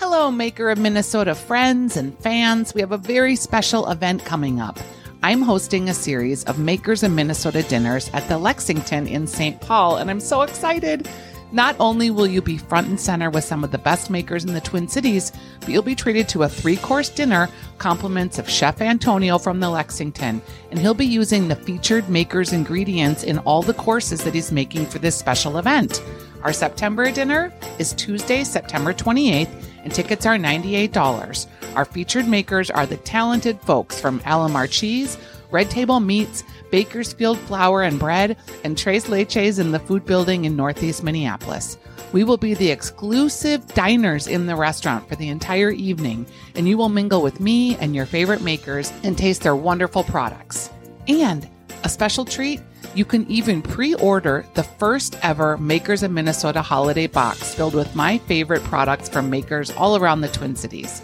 Hello, Maker of Minnesota friends and fans. We have a very special event coming up. I'm hosting a series of Makers of Minnesota dinners at the Lexington in St. Paul, and I'm so excited. Not only will you be front and center with some of the best makers in the Twin Cities, but you'll be treated to a three course dinner, compliments of Chef Antonio from the Lexington, and he'll be using the featured makers' ingredients in all the courses that he's making for this special event. Our September dinner is Tuesday, September 28th, and tickets are $98. Our featured makers are the talented folks from Alemar Cheese, Red Table Meats, Baker's Field Flour and Bread, and Tres Leches in the food building in Northeast Minneapolis. We will be the exclusive diners in the restaurant for the entire evening, and you will mingle with me and your favorite makers and taste their wonderful products. And a special treat, you can even pre order the first ever Makers of Minnesota holiday box filled with my favorite products from makers all around the Twin Cities.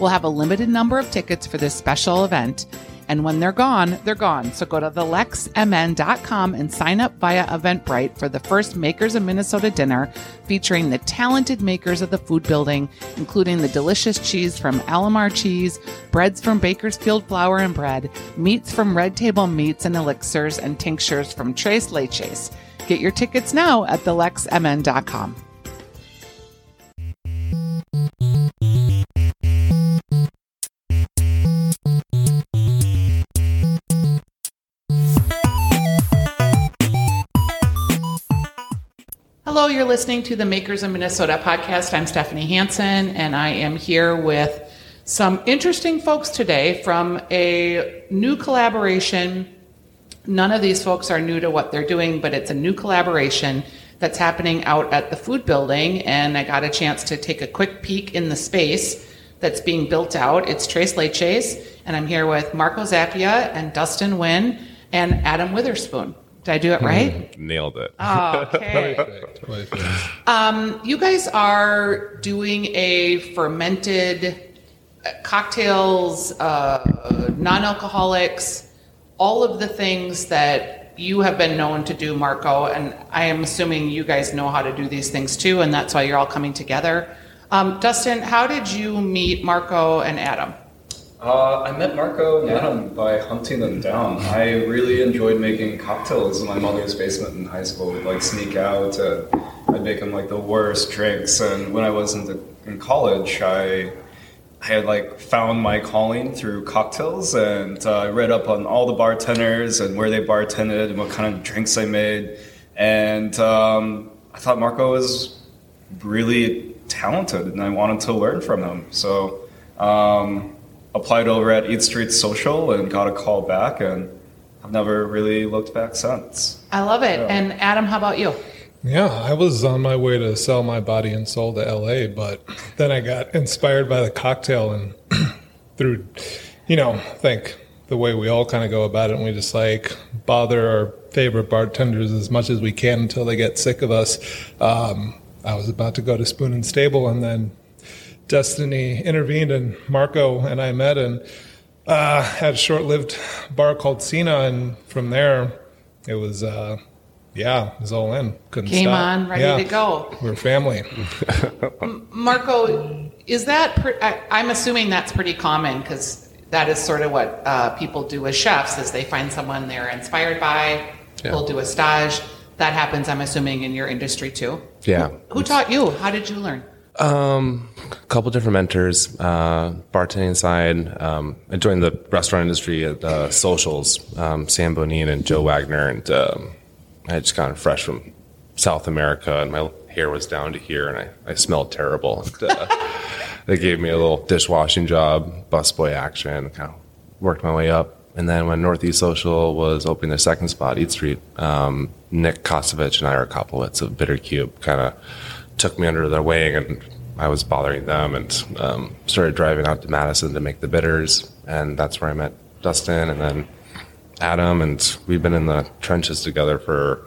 We'll have a limited number of tickets for this special event, and when they're gone, they're gone. So go to thelexmn.com and sign up via Eventbrite for the first Makers of Minnesota dinner featuring the talented makers of the food building, including the delicious cheese from Alemar Cheese, breads from Baker's Field Flour and Bread, meats from Red Table Meats and Elixirs, and tinctures from Trace Leches. Get your tickets now at thelexmn.com. you're listening to the Makers of Minnesota podcast. I'm Stephanie Hansen, and I am here with some interesting folks today from a new collaboration. None of these folks are new to what they're doing, but it's a new collaboration that's happening out at the food building. And I got a chance to take a quick peek in the space that's being built out. It's Trace Leches, and I'm here with Marco Zappia and Dustin Wynn and Adam Witherspoon. Did I do it right? Nailed it. Oh, okay. Um, you guys are doing a fermented uh, cocktails, uh, non-alcoholics, all of the things that you have been known to do, Marco. And I am assuming you guys know how to do these things too, and that's why you're all coming together. Um, Dustin, how did you meet Marco and Adam? Uh, I met Marco and Adam by hunting them down. I really enjoyed making cocktails in my mother's basement in high school. We'd like sneak out. And I'd make them like the worst drinks. And when I was in, the, in college, I I had like found my calling through cocktails, and uh, I read up on all the bartenders and where they bartended and what kind of drinks they made. And um, I thought Marco was really talented, and I wanted to learn from him. So. Um, applied over at Eat Street Social and got a call back, and I've never really looked back since. I love it. Yeah. And Adam, how about you? Yeah, I was on my way to sell my body and soul to LA, but then I got inspired by the cocktail and through, you know, I think the way we all kind of go about it, and we just like bother our favorite bartenders as much as we can until they get sick of us. Um, I was about to go to Spoon and Stable, and then Destiny intervened, and Marco and I met, and uh, had a short-lived bar called Cena, and from there, it was. Uh, yeah, it was all in. Couldn't Came stop. on, ready Yeah. to go. We're family. Marco, is that, pre- I, I'm assuming that's pretty common because that is sort of what uh, people do as chefs is they find someone they're inspired by, Yeah. will do a stage. That happens, I'm assuming, in your industry too. Yeah. Who taught you? How did you learn? Um, a couple different mentors, uh, bartending side. Um, I joined the restaurant industry at uh, Socials, um, Sam Bonin and Joe Wagner, and um, I had just gotten fresh from South America, and my hair was down to here, and I, I smelled terrible. And, uh, they gave me a little dishwashing job, busboy action, kind of worked my way up. And then when Northeast Social was opening their second spot, Eat Street, um, Nick Kosevich and Ira Koplowitz of Bitter Cube kind of took me under their wing, and I was bothering them, and um, started driving out to Madison to make the bitters, and that's where I met Dustin, and then Adam, and we've been in the trenches together for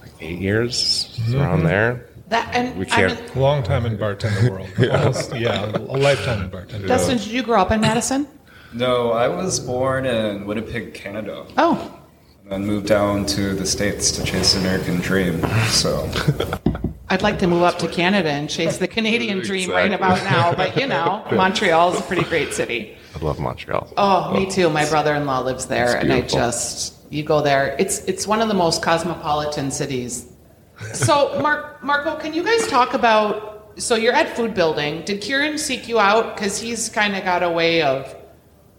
like eight years, around there. That and We can't- mean, Long time in bartender world. Almost, yeah, a lifetime in bartender. Dustin, did you grow up in Madison? No, I was born in Winnipeg, Canada, Oh, and then moved down to the States to chase the American dream. So I'd like to move up to Canada and chase the Canadian dream right about now, but you know, Montreal is a pretty great city. I love Montreal. Oh, me oh. too. My brother-in-law lives there, and I just you go there. It's it's one of the most cosmopolitan cities. So, Mark Marco, can you guys talk about? So you're at Food Building. Did Kieran seek you out because he's kind of got a way of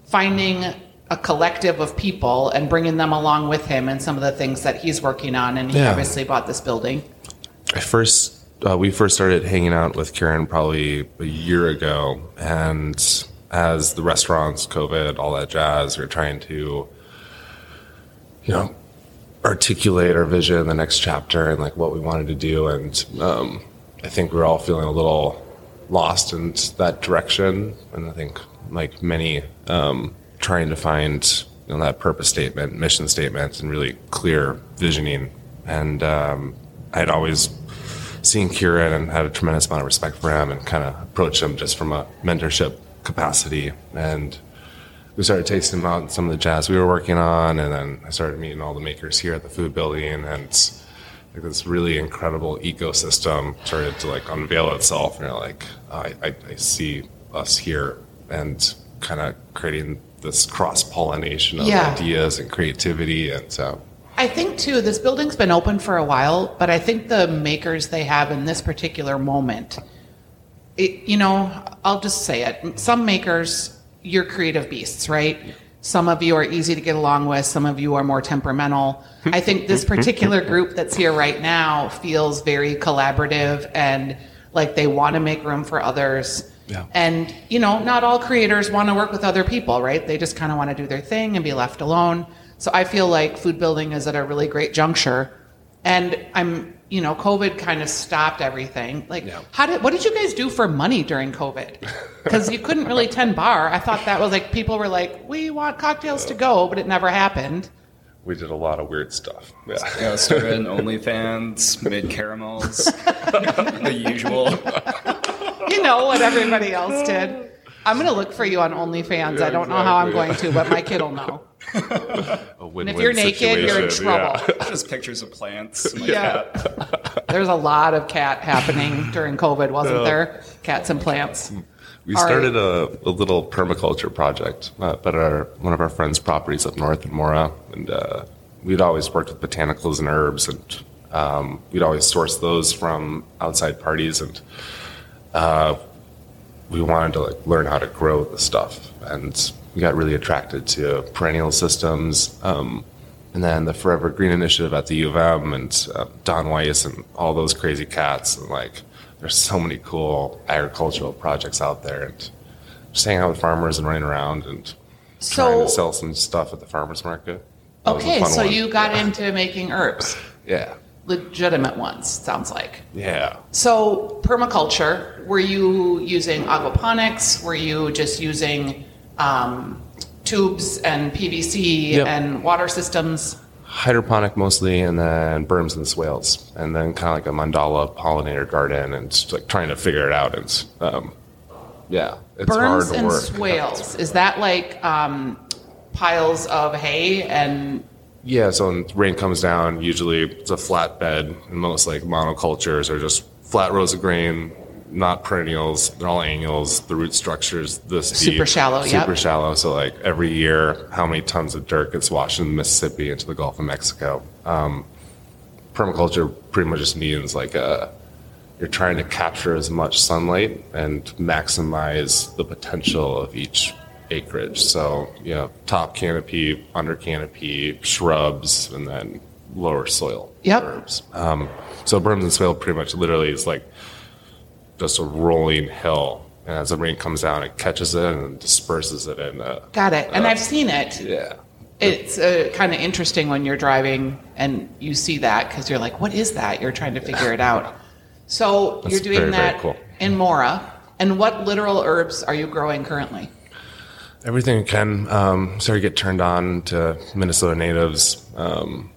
finding a collective of people and bringing them along with him and some of the things that he's working on, and he Yeah. obviously bought this building. I first uh, we first started hanging out with Kieran probably a year ago, and as the restaurants, COVID, all that jazz, we are trying to, you know, articulate our vision, the next chapter, and like what we wanted to do, and um, I think we're all feeling a little lost in that direction, and I think like many, um, trying to find you know, that purpose statement, mission statement, and really clear visioning, and um, I'd always seen Kieran and had a tremendous amount of respect for him and kind of approached him just from a mentorship capacity. And we started tasting out some of the jazz we were working on. And then I started meeting all the makers here at the food building. And like this really incredible ecosystem started to like unveil itself. And you're like, oh, I, I, I see us here and kind of creating this cross pollination of Yeah. ideas and creativity. And so, I think too, this building's been open for a while, but I think the makers they have in this particular moment, it, you know, I'll just say it. Some makers, you're creative beasts, right? Some of you are easy to get along with. Some of you are more temperamental. I think this particular group that's here right now feels very collaborative and like they want to make room for others. Yeah. And, you know, not all creators want to work with other people, right? They just kind of want to do their thing and be left alone. So I feel like food building is at a really great juncture. And I'm, you know, COVID kind of stopped everything. Like, Yeah. how did, what did you guys do for money during COVID? Because you couldn't really tend bar. I thought that was like, people were like, we want cocktails to go, but it never happened. we did a lot of weird stuff. Yeah. Yeah, started an OnlyFans, made caramels, the usual. You know what everybody else did. I'm going to look for you on OnlyFans. I don't know how I'm going to, but my kid will know. A And win-win if you're naked, you're in trouble. yeah. Just pictures of plants. my Yeah. cat. There's a lot of cat happening during COVID, wasn't there? Cats and plants. We All started a, a little permaculture project uh, at our one of our friends' properties up north in Mora, and uh, we'd always worked with botanicals and herbs, and um, we'd always source those from outside parties, and uh, we wanted to like learn how to grow the stuff, and we got really attracted to perennial systems. Um, and then the Forever Green Initiative at the U of M and uh, Don Wyse and all those crazy cats. And like, there's so many cool agricultural projects out there. And just hanging out with farmers and running around and trying to sell some stuff at the farmer's market. That okay, so one. you got into making herbs, Yeah. legitimate ones, sounds like. Yeah. So, permaculture, were you using aquaponics? Were you just using um, tubes and PVC Yep. and water systems? hydroponic mostly, and then berms and swales, and then kind of like a mandala pollinator garden, and just like trying to figure it out. And um, yeah, it's hard Berms to and work. swales, is that like um, piles of hay and Yeah, so when rain comes down, usually it's a flat bed, and most like monocultures are just flat rows of grain, not perennials. They're all annuals. The root structure's this deep, Super shallow, yep. super shallow. So like every year, how many tons of dirt gets washed in the Mississippi into the Gulf of Mexico? Um, permaculture pretty much just means like uh you're trying to capture as much sunlight and maximize the potential of each acreage. So, you know, top canopy, under canopy, shrubs, and then lower soil Yep. herbs. Um, so berms and swale pretty much literally is like just a rolling hill. And as the rain comes down, it catches it and disperses it in. Uh, got it? And I've seen it. yeah. It's uh, kind of interesting when you're driving and you see that because you're like, what is that? You're trying to figure it out. So That's you're doing very, very that cool. in Mora. And what literal herbs are you growing currently? Everything can um, started to get turned on to Minnesota natives. Um,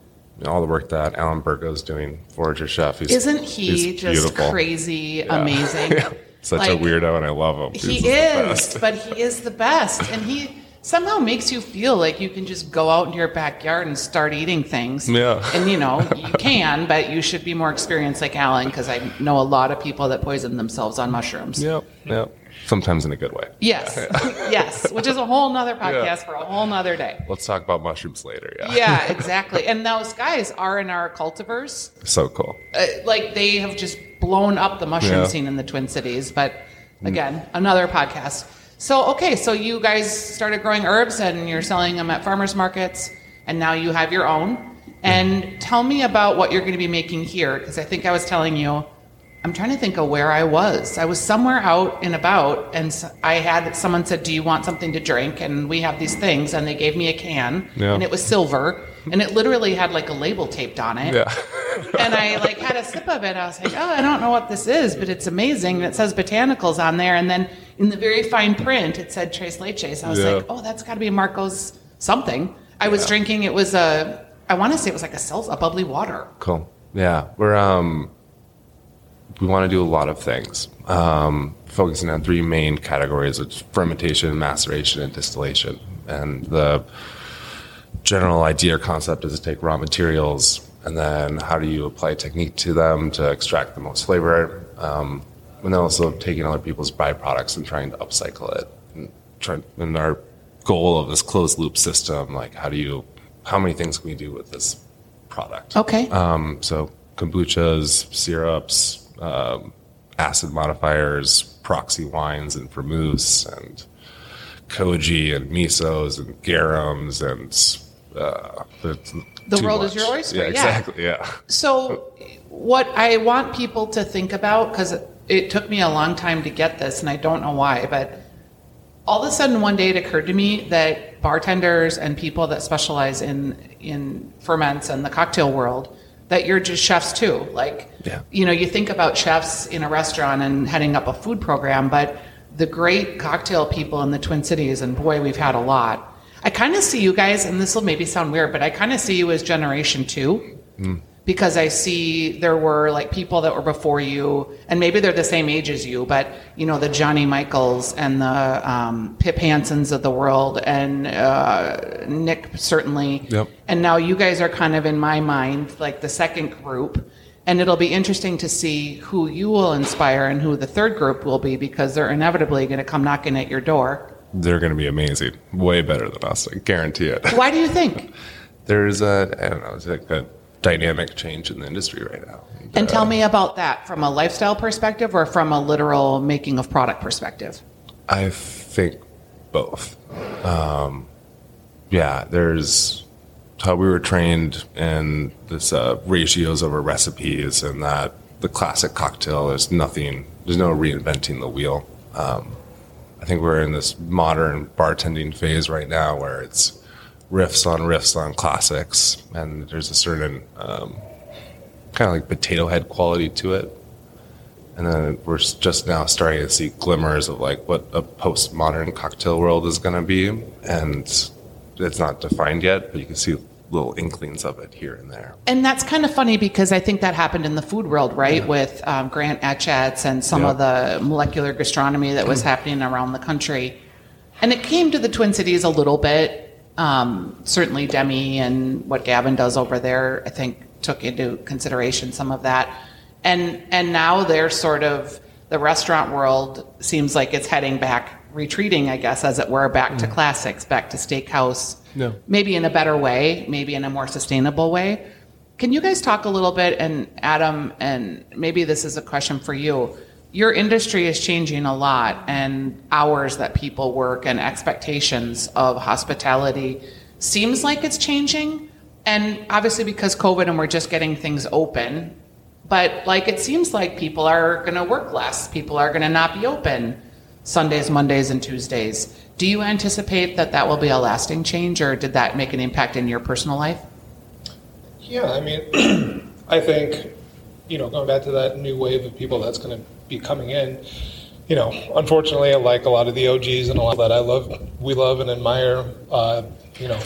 all the work that Alan Bergo is doing, Forager Chef. He's, Isn't he he's just beautiful. crazy, amazing? Such Like, a weirdo, and I love him. He He's is, but he is the best. And he somehow makes you feel like you can just go out into your backyard and start eating things. Yeah. And you know, you can, but you should be more experienced like Alan because I know a lot of people that poison themselves on mushrooms. Yep. Yep. Sometimes in a good way. Yes. yes. Which is a whole nother podcast Yeah. for a whole nother day. Let's talk about mushrooms later. Yeah. Yeah, exactly. And those guys are in our cultivars. So cool. Uh, like they have just blown up the mushroom Yeah. scene in the Twin Cities. But again, another podcast. So okay, so you guys started growing herbs and you're selling them at farmers markets, and now you have your own. And tell me about what you're going to be making here, because I think I was telling you. I'm trying to think of where I was. I was somewhere out and about, and I had someone said, "Do you want something to drink?" And we have these things, and they gave me a can, Yeah. and it was silver, and it literally had like a label taped on it Yeah. and I like had a sip of it. I was like, oh, I don't know what this is, but it's amazing. And it says botanicals on there, and then in the very fine print, it said Trace Leches. I was Yeah. like, oh, that's got to be Marco's something. I was drinking. It was a, I want to say it was like a seltz, a bubbly water. Cool. Yeah, we're um, we want to do a lot of things. Um, focusing on three main categories: it's fermentation, maceration, and distillation. And the general idea or concept is to take raw materials and then how do you apply technique to them to extract the most flavor, um, and then also taking other people's byproducts and trying to upcycle it. And, try, and our goal of this closed loop system, like how do you, how many things can we do with this product? Okay. Um, so kombuchas, syrups, um, acid modifiers, proxy wines, and vermouths, and koji, and misos, and garums, and uh, The world is your oyster, Yeah, yeah. exactly. Yeah. So, what I want people to think about, because it, it took me a long time to get this, and I don't know why, but all of a sudden one day it occurred to me that bartenders and people that specialize in in ferments and the cocktail world, that you're just chefs too. Like, Yeah. you know, you think about chefs in a restaurant and heading up a food program, but the great cocktail people in the Twin Cities, and boy, we've had a lot. I kind of see you guys, and this will maybe sound weird, but I kind of see you as generation two mm. Because I see there were like people that were before you, and maybe they're the same age as you, but you know the Johnny Michaels and the um, Pip Hansons of the world, and uh, Nick certainly, Yep. and now you guys are kind of in my mind like the second group, and it'll be interesting to see who you will inspire and who the third group will be because they're inevitably going to come knocking at your door. They're going to be amazing. Way better than us. I guarantee it. Why do you think? There's a, I don't know, it's like a dynamic change in the industry right now. And uh, tell me about that from a lifestyle perspective or from a literal making of product perspective. I think both. Um, yeah, there's how we were trained in this uh, ratios over recipes, and that the classic cocktail is nothing. There's no reinventing the wheel. Um, I think we're in this modern bartending phase right now where it's riffs on riffs on classics, and there's a certain um, kind of like potato head quality to it. And then we're just now starting to see glimmers of like what a postmodern cocktail world is going to be, and it's not defined yet, but you can see little inklings of it here and there. And that's kind of funny because I think that happened in the food world, right? With um, Grant Achatz and some Yeah. of the molecular gastronomy that was happening around the country. And it came to the Twin Cities a little bit. Um, certainly, Demi and what Gavin does over there, I think, took into consideration some of that. And and now they're sort of the restaurant world seems like it's heading back, retreating, I guess, as it were, back to classics, back to steakhouse. Yeah. Maybe in a better way, maybe in a more sustainable way. Can you guys talk a little bit, and Adam, and maybe this is a question for you. Your industry is changing a lot, and hours that people work and expectations of hospitality seems like it's changing. And obviously, because COVID and we're just getting things open, but like it seems like people are going to work less, people are going to not be open Sundays, Mondays, and Tuesdays. Do you anticipate that that will be a lasting change, or did that make an impact in your personal life? Yeah, I mean, I think, you know, going back to that new wave of people that's going to be coming in, you know, unfortunately, like a lot of the OGs and a lot that I love, we love and admire, uh, you know,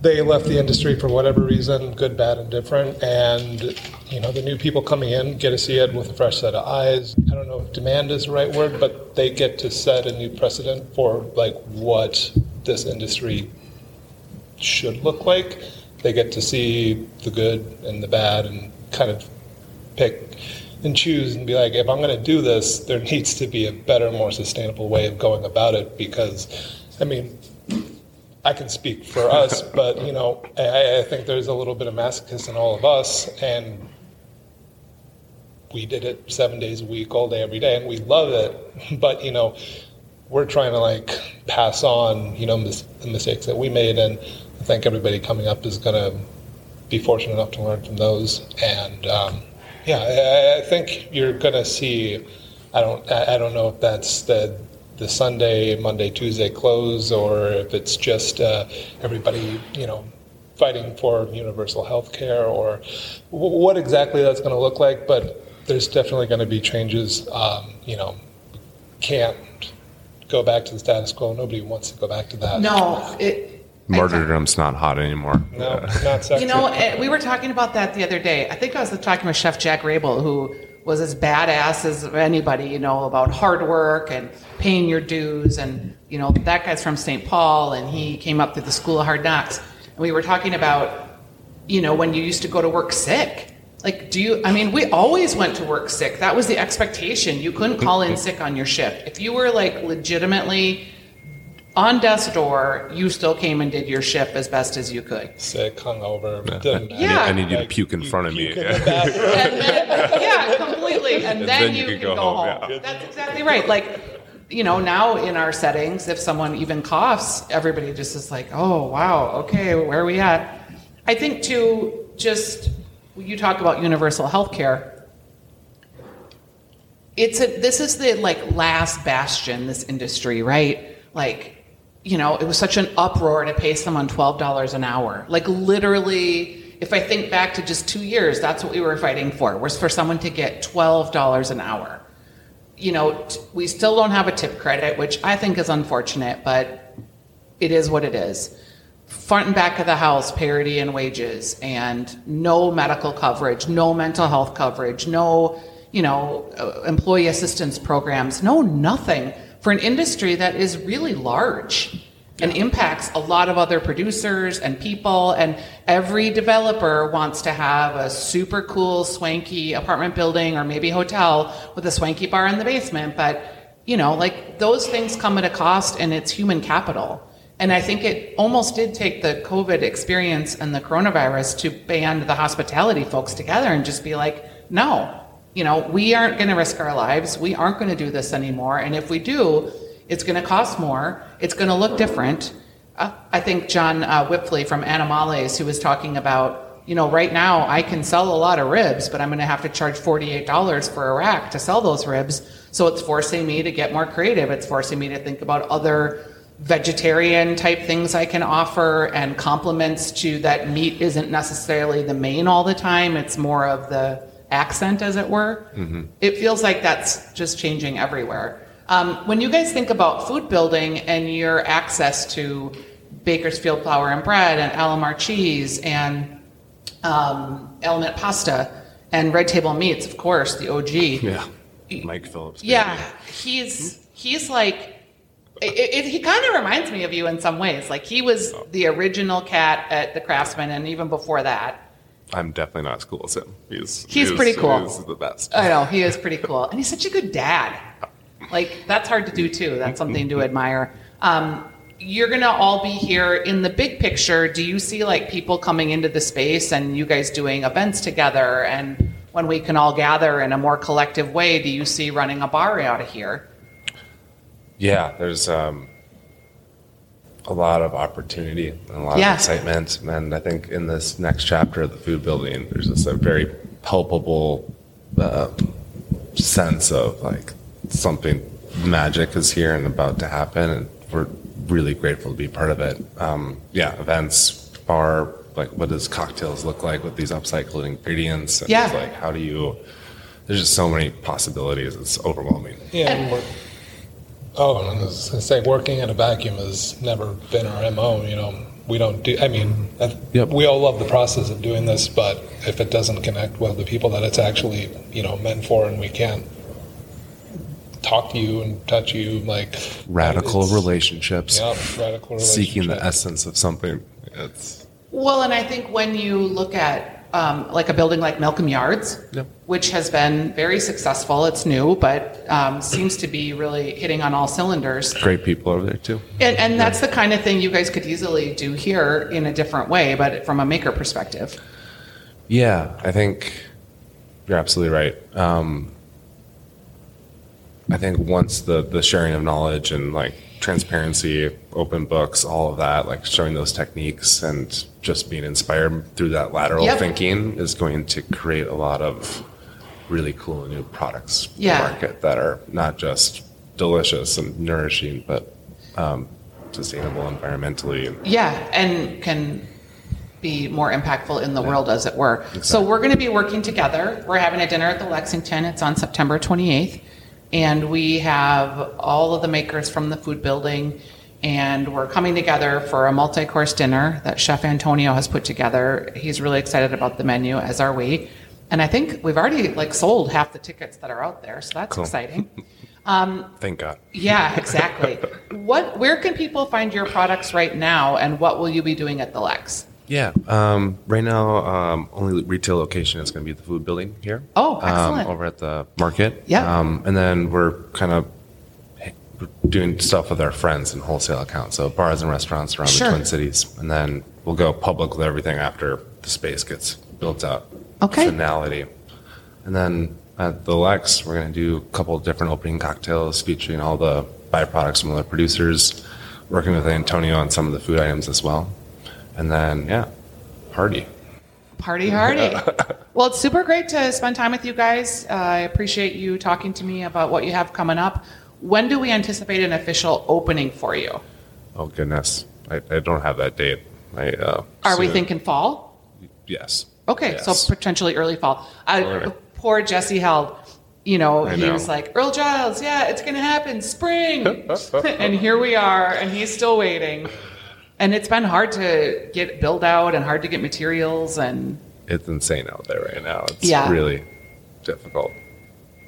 they left the industry for whatever reason, good, bad, and different. And, you know, the new people coming in get to see it with a fresh set of eyes. I don't know if demand is the right word, but they get to set a new precedent for, like, what this industry should look like. They get to see the good and the bad and kind of pick and choose and be like, if I'm going to do this, there needs to be a better, more sustainable way of going about it because, I mean, I can speak for us, but you know, I, I think there's a little bit of masochist in all of us, and we did it seven days a week, all day, every day, and we love it. But you know, we're trying to like pass on, you know, mis- the mistakes that we made, and I think everybody coming up is going to be fortunate enough to learn from those. And um, yeah, I, I think you're going to see. I don't. I don't know if that's the the Sunday, Monday, Tuesday close, or if it's just uh, everybody, you know, fighting for universal health care, or w- what exactly that's going to look like. But there's definitely going to be changes. Um, you know, can't go back to the status quo. Nobody wants to go back to that. No, it. Martyrdom's not hot anymore. no, not sexy. You know, eh, we were talking about that the other day. I think I was talking with Chef Jack Riebel, who was as badass as anybody, you know, about hard work and paying your dues. And, you know, that guy's from St. Paul and he came up through the School of Hard Knocks. And we were talking about, you know, when you used to go to work sick. Like, do you, I mean, we always went to work sick. That was the expectation. You couldn't call in sick on your shift. If you were like legitimately on death's door, you still came and did your shift as best as you could. sick, hungover. I doesn't need, Yeah. I need you to puke in you front of me. puke in the bathroom. and then, yeah, completely. And, then, you, can, go, home. yeah. That's exactly right. Like, you know, now in our settings, if someone even coughs, everybody just is like, oh, wow, okay, where are we at? I think, too, just you talk about universal health care. It's a, this is the like last bastion, this industry, right? Like, you know, it was such an uproar to pay someone $12 an hour. Like, literally, if I think back to just two years, that's what we were fighting for, was for someone to get $12 an hour. You know, we still don't have a tip credit, which I think is unfortunate, but it is what it is. Front and back of the house, parity in wages, and no medical coverage, no mental health coverage, no, you know, uh, employee assistance programs, no nothing for an industry that is really large and impacts a lot of other producers and people. And every developer wants to have a super cool, swanky apartment building or maybe hotel with a swanky bar in the basement. But, you know, like those things come at a cost and it's human capital. And I think it almost did take the COVID experience and the coronavirus to band the hospitality folks together and just be like, no, you know, we aren't going to risk our lives. We aren't going to do this anymore. And if we do, it's going to cost more. It's going to look different. Uh, I think John uh, Wipfli from Animales, who was talking about, you know, right now I can sell a lot of ribs, but I'm going to have to charge $48 for a rack to sell those ribs. So it's forcing me to get more creative. It's forcing me to think about other vegetarian type things I can offer and complements to that meat isn't necessarily the main all the time. It's more of the accent, as it were. It feels like that's just changing everywhere. Um, when you guys think about food building and your access to Baker's Field flour and bread and Alemar cheese and um, Element pasta and Red Table Meats, of course, the OG. Yeah. Mike Phillips. Yeah, he's he's like it, it, he kind of reminds me of you in some ways. Like he was the original cat at the Craftsman, and even before that, I'm definitely not as cool as him. He's He's pretty cool. He's the best. I know he is pretty cool, and he's such a good dad. Like that's hard to do too. That's something to admire. Um, you're gonna all be here in the big picture. Do you see like people coming into the space and you guys doing events together? And when we can all gather in a more collective way, do you see running a bar out of here? Yeah, there's um, a lot of opportunity and a lot Yeah. of excitement. And I think in this next chapter of the food building, there's just a very palpable uh, sense of like something magic is here and about to happen. And we're really grateful to be part of it. Um, yeah, events, bar, like what does cocktails look like with these upcycled ingredients? And Yeah. like, how do you, there's just so many possibilities. It's overwhelming. Yeah. and we're- Oh, I was going to say, working in a vacuum has never been our MO. You know, we don't do, I mean, Yep. we all love the process of doing this, but if it doesn't connect with the people that it's actually, you know, meant for and we can't talk to you and touch you like Radical relationships, Yep, radical seeking the essence of something. It's Well, and I think when you look at um, like a building like Malcolm Yards, Yep. which has been very successful, it's new, but um, seems to be really hitting on all cylinders. great people over there too. And, and that's the kind of thing you guys could easily do here in a different way, but from a maker perspective. Yeah, I think you're absolutely right. Um, I think once the the sharing of knowledge and like transparency, open books, all of that, like showing those techniques and just being inspired through that lateral Yep. thinking is going to create a lot of really cool new products Yeah. the market that are not just delicious and nourishing, but um, sustainable environmentally. Yeah, and can be more impactful in the world, as it were. So we're going to be working together. We're having a dinner at the Lexington. It's on September 28th, and we have all of the makers from the food building, and we're coming together for a multi-course dinner that Chef Antonio has put together. He's really excited about the menu, as are we. And I think we've already like sold half the tickets that are out there, so that's Cool. exciting. Um, thank God. Yeah, exactly. what? Where can people find your products right now, and what will you be doing at the Lex? Yeah. Um, right now, um, only retail location is going to be the food building here. Oh, excellent. Um, over at the market. Yeah. Um, and then we're kind of doing stuff with our friends and wholesale accounts, so bars and restaurants around Sure. the Twin Cities, and then we'll go public with everything after the space gets built out. Okay. Finality. And then at the Lex, we're going to do a couple of different opening cocktails featuring all the byproducts from other producers, working with Antonio on some of the food items as well. And then, yeah, party. Party hardy. well, it's super great to spend time with you guys. Uh, I appreciate you talking to me about what you have coming up. When do we anticipate an official opening for you? Oh, goodness. I, I don't have that date. I, uh, Are we thinking fall? Yes. Okay, Yes. so potentially early fall. I, poor Jesse Held, you know, I he know. was like, Earl Giles, yeah, it's going to happen spring. and here we are, and he's still waiting. And it's been hard to get build out and hard to get materials and It's insane out there right now. It's Yeah. really difficult.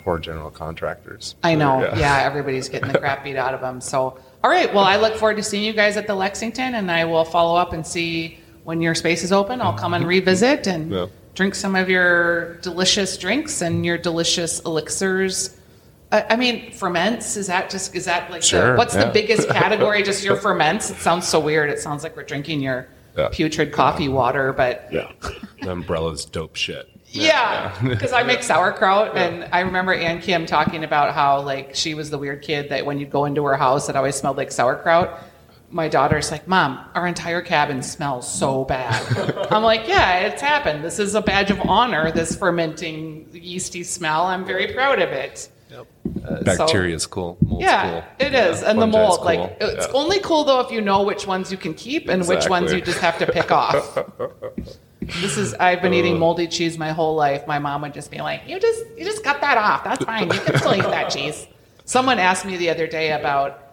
Poor general contractors. I know. Yeah. Yeah. everybody's getting the crap beat out of them. So, all right. Well, I look forward to seeing you guys at the Lexington, and I will follow up and see when your space is open. I'll come and mm-hmm. revisit and Yeah. drink some of your delicious drinks and your delicious elixirs. I, I mean, ferments is that just is that like the, Sure, what's the biggest category? just your ferments? It sounds so weird. It sounds like we're drinking your Yeah. putrid coffee water, but Yeah. the umbrella's dope shit. yeah, because I make sauerkraut, and I remember Ann Kim talking about how like she was the weird kid that when you'd go into her house, it always smelled like sauerkraut. My daughter's like, "Mom, our entire cabin smells so bad." I'm like, "Yeah, it's happened. This is a badge of honor. This fermenting yeasty smell. I'm very proud of it." Uh, so- Bacteria is cool. Mold's yeah, cool. it is, Yeah, and the mold. cool. Like it's Yeah. only cool though if you know which ones you can keep and which ones you just have to pick off. This is I've been eating moldy cheese my whole life. My mom would just be like, "You just you just cut that off. That's fine. You can still eat that cheese." Someone asked me the other day about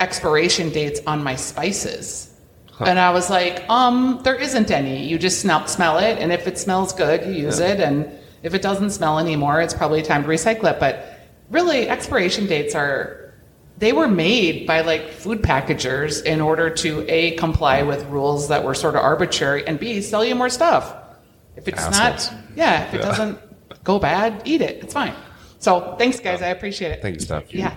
expiration dates on my spices. And I was like, um, there isn't any. You just smell, smell it, and if it smells good, you use it, and if it doesn't smell anymore, it's probably time to recycle it. But really, expiration dates are they were made by like food packagers in order to a comply with rules that were sort of arbitrary, and b sell you more stuff. If it's Assholes. not, yeah, if it Yeah. doesn't go bad, eat it. It's fine. So thanks, guys. I appreciate it. Thank you, Steph. Yeah.